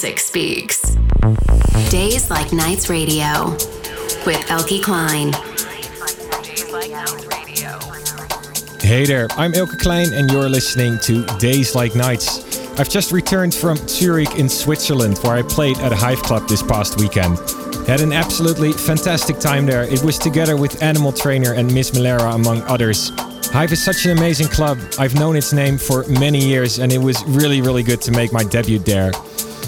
music speaks. Days Like Nights Radio with Eelke Kleijn. Hey there, I'm Eelke Kleijn, and you're listening to Days Like Nights. I've just returned from Zurich in Switzerland where I played at a Hive Club this past weekend. Had an absolutely fantastic time there. It was together with Animal Trainer and Miss Malera among others. Hive is such an amazing club. I've known its name for many years and it was really, really good to make my debut there.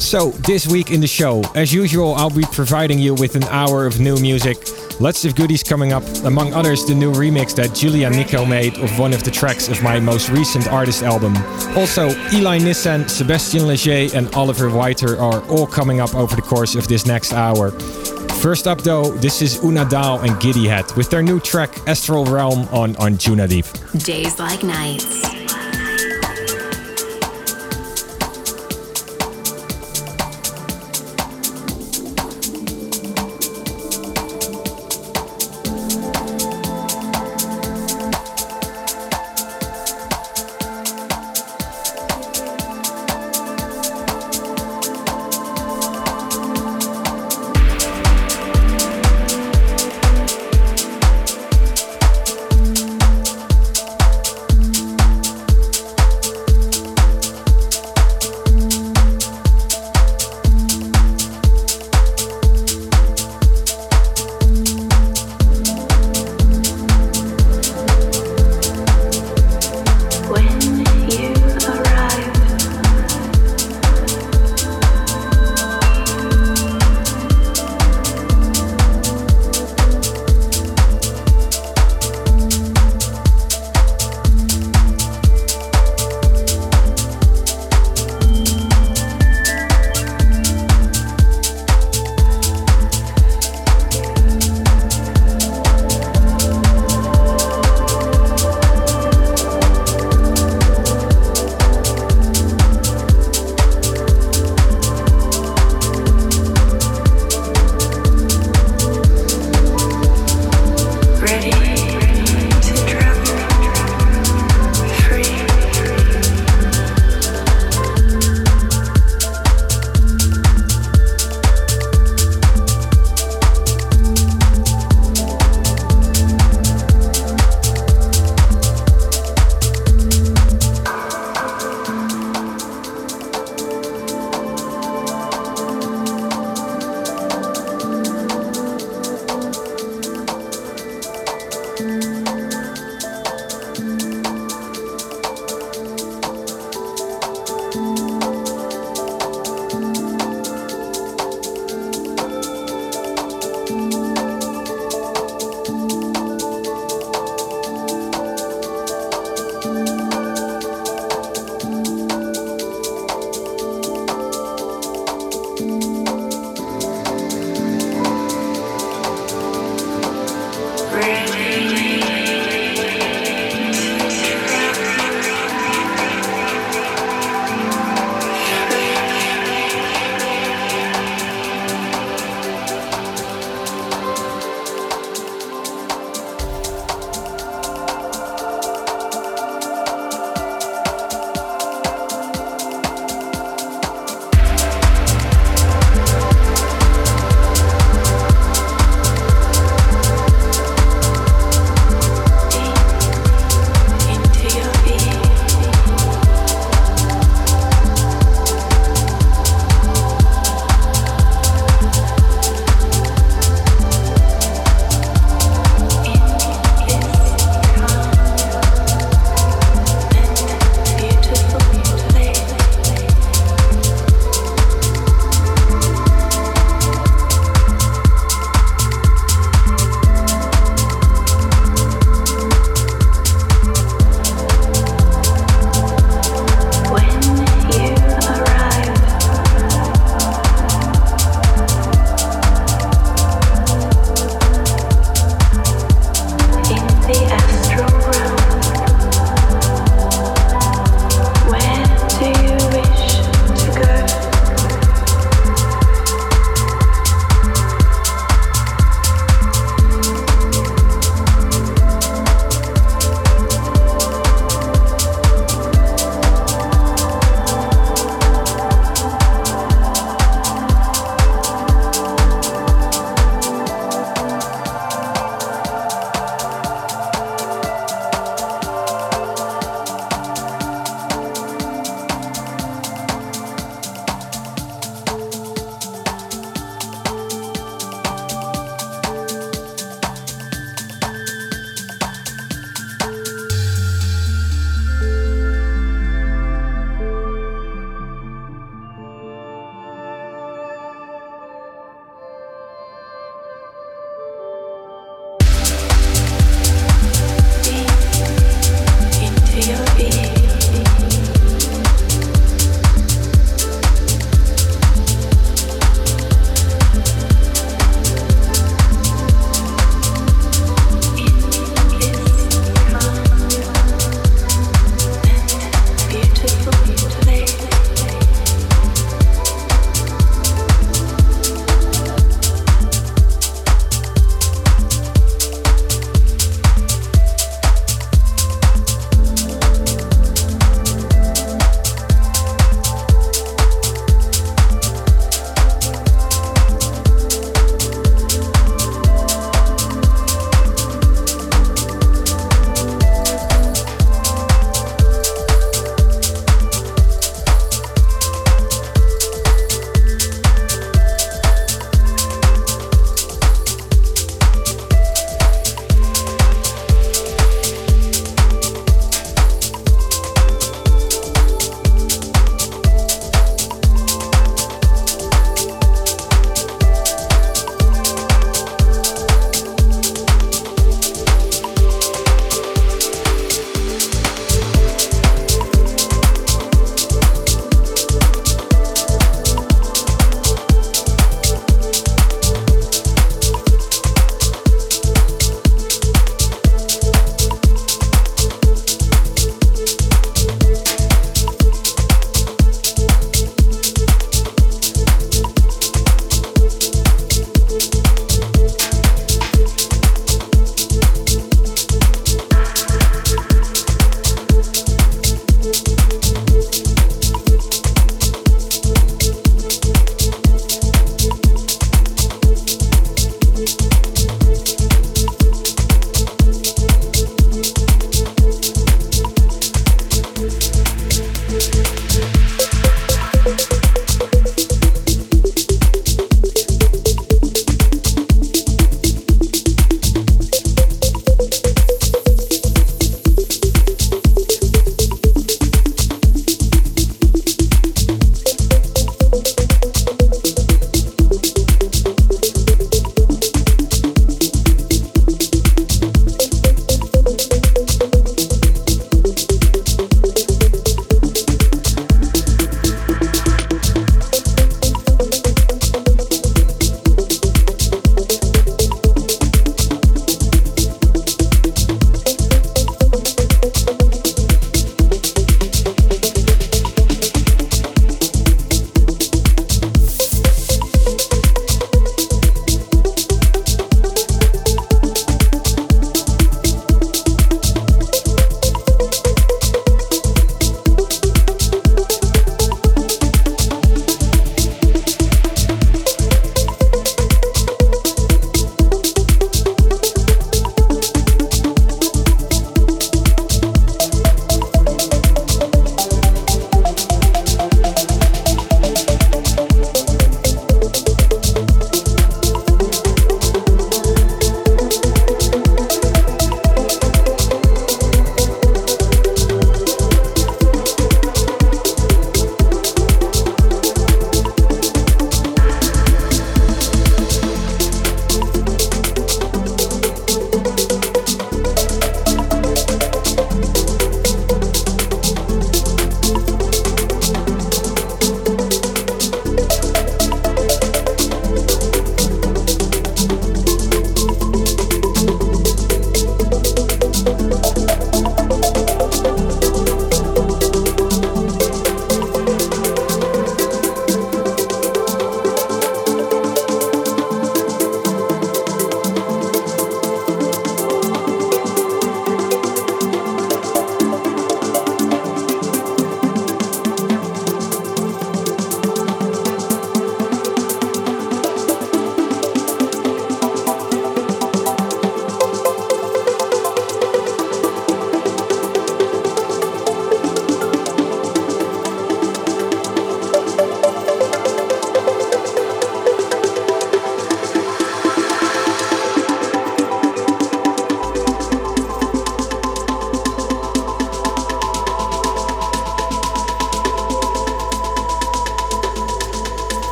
So, this week in the show, as usual, I'll be providing you with an hour of new music. Lots of goodies coming up, among others, the new remix that Julia Nico made of one of the tracks of my most recent artist album. Also, Eli Nissan, Sébastien Léger, and Oliver Whiter are all coming up over the course of this next hour. First up, though, this is Una Dao and Giddy Head with their new track Astral Realm on Anjunadeep. Days like nights.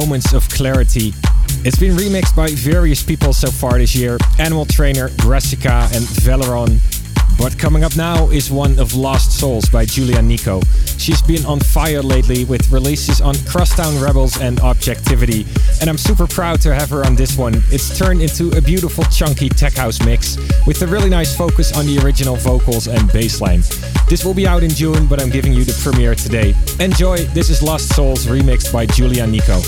Moments of Clarity. It's been remixed by various people so far this year Animal Trainer, Brassica, and Valeron. But coming up now is one of Lost Souls by Giulia Nico. She's been on fire lately with releases on Crosstown Rebels and Objektivity, and I'm super proud to have her on this one. It's turned into a beautiful chunky tech house mix with a really nice focus on the original vocals and bassline. This will be out in June, but I'm giving you the premiere today. Enjoy, this is Lost Souls remixed by Giulia Nico.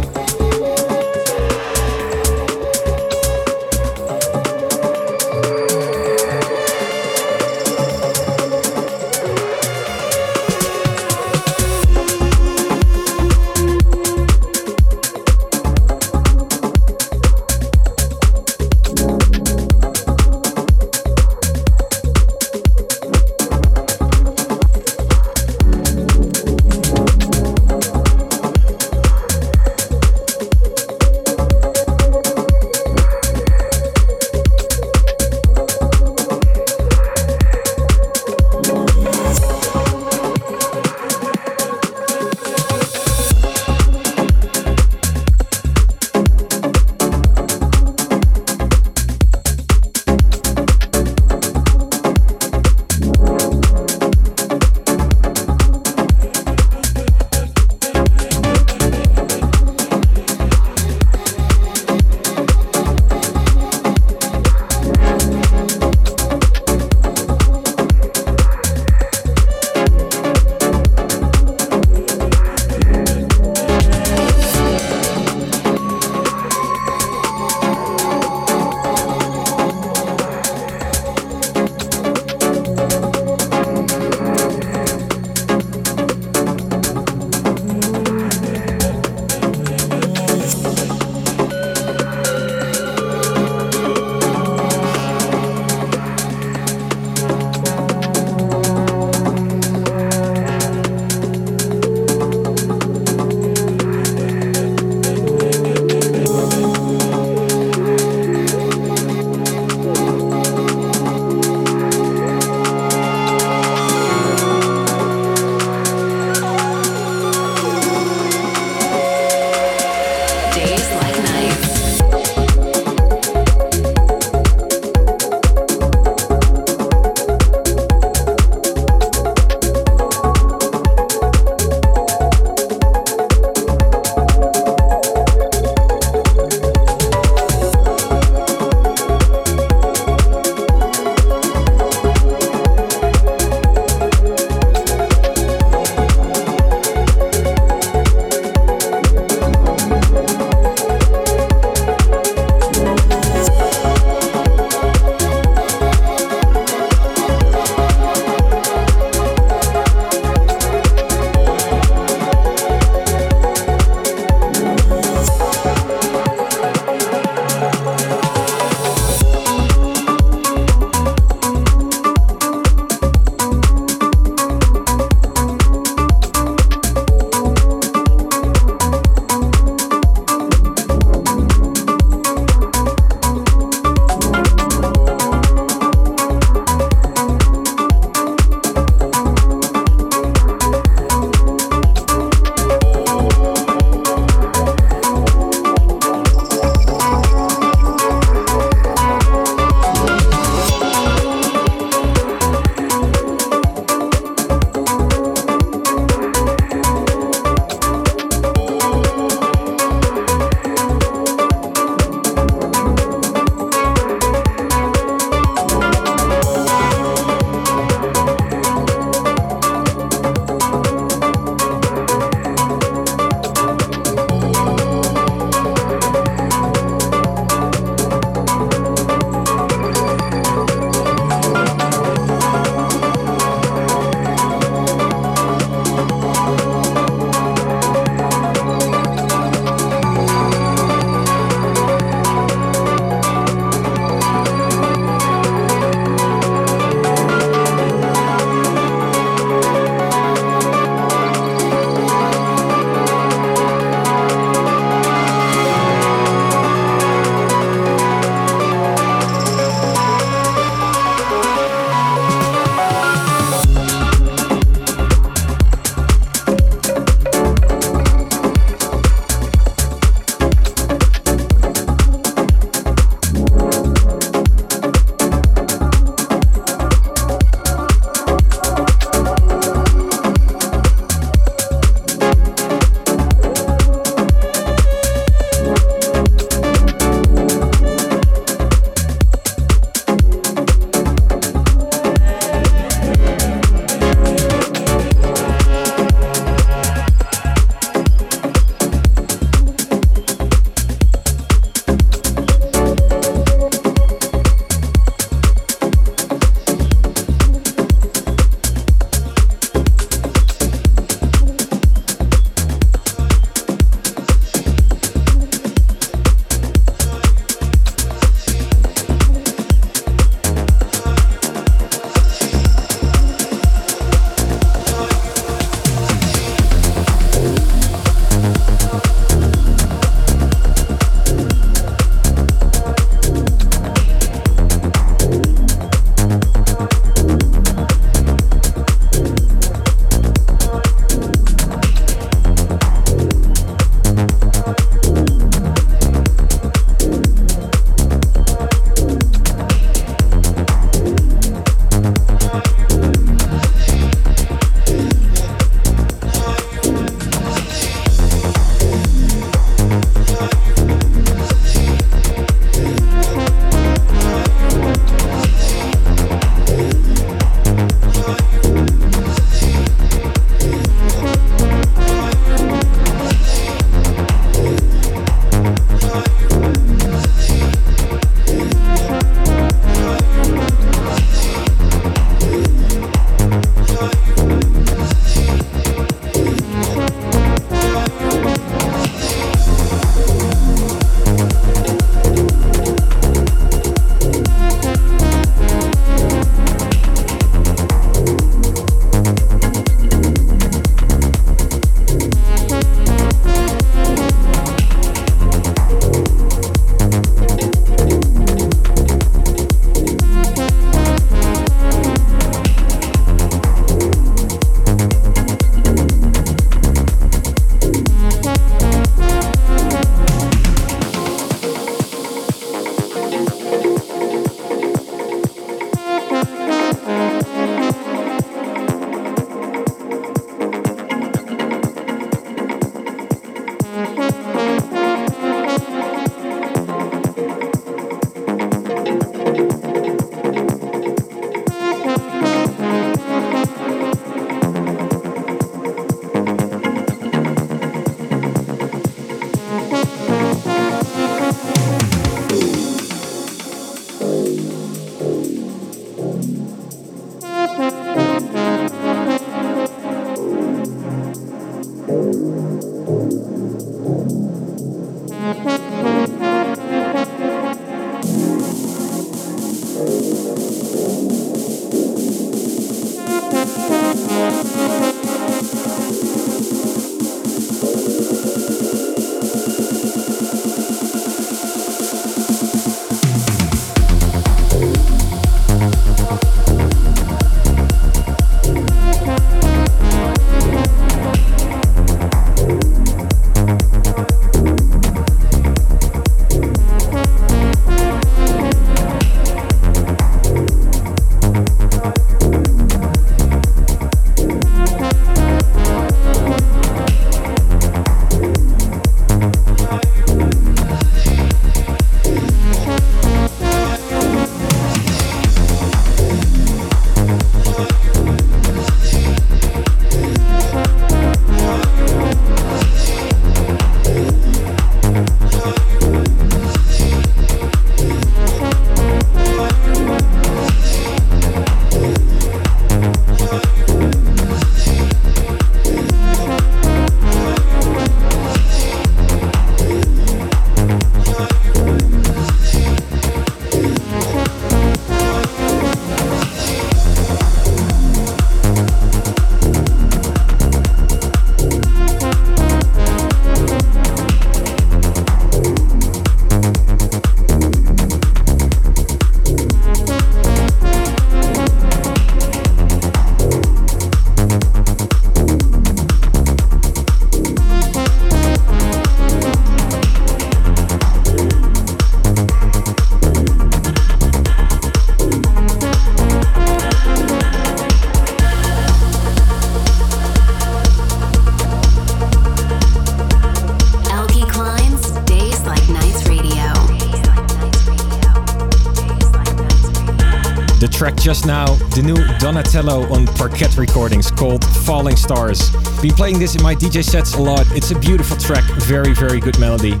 Just now, the new Donatello on Parquet Recordings called Falling Stars. Been playing this in my DJ sets a lot. It's a beautiful track, very, very good melody.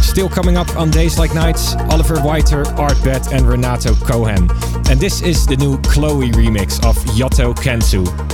Still coming up on days like nights, Oliver Whiter, ARTBAT, and Renato Cohen. And this is the new Chloe remix of Yotto Kensu.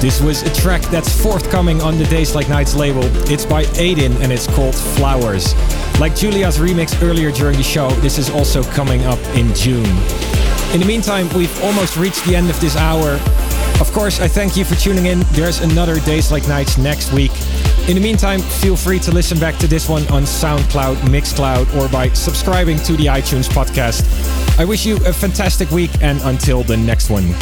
This was a track that's forthcoming on the Days Like Nights label. It's by Aiden and it's called Flowers. Like Julia's remix earlier during the show, this is also coming up in June. In the meantime, we've almost reached the end of this hour. Of course, I thank you for tuning in. There's another Days Like Nights next week. In the meantime, feel free to listen back to this one on SoundCloud, Mixcloud, or by subscribing to the iTunes podcast. I wish you a fantastic week and until the next one.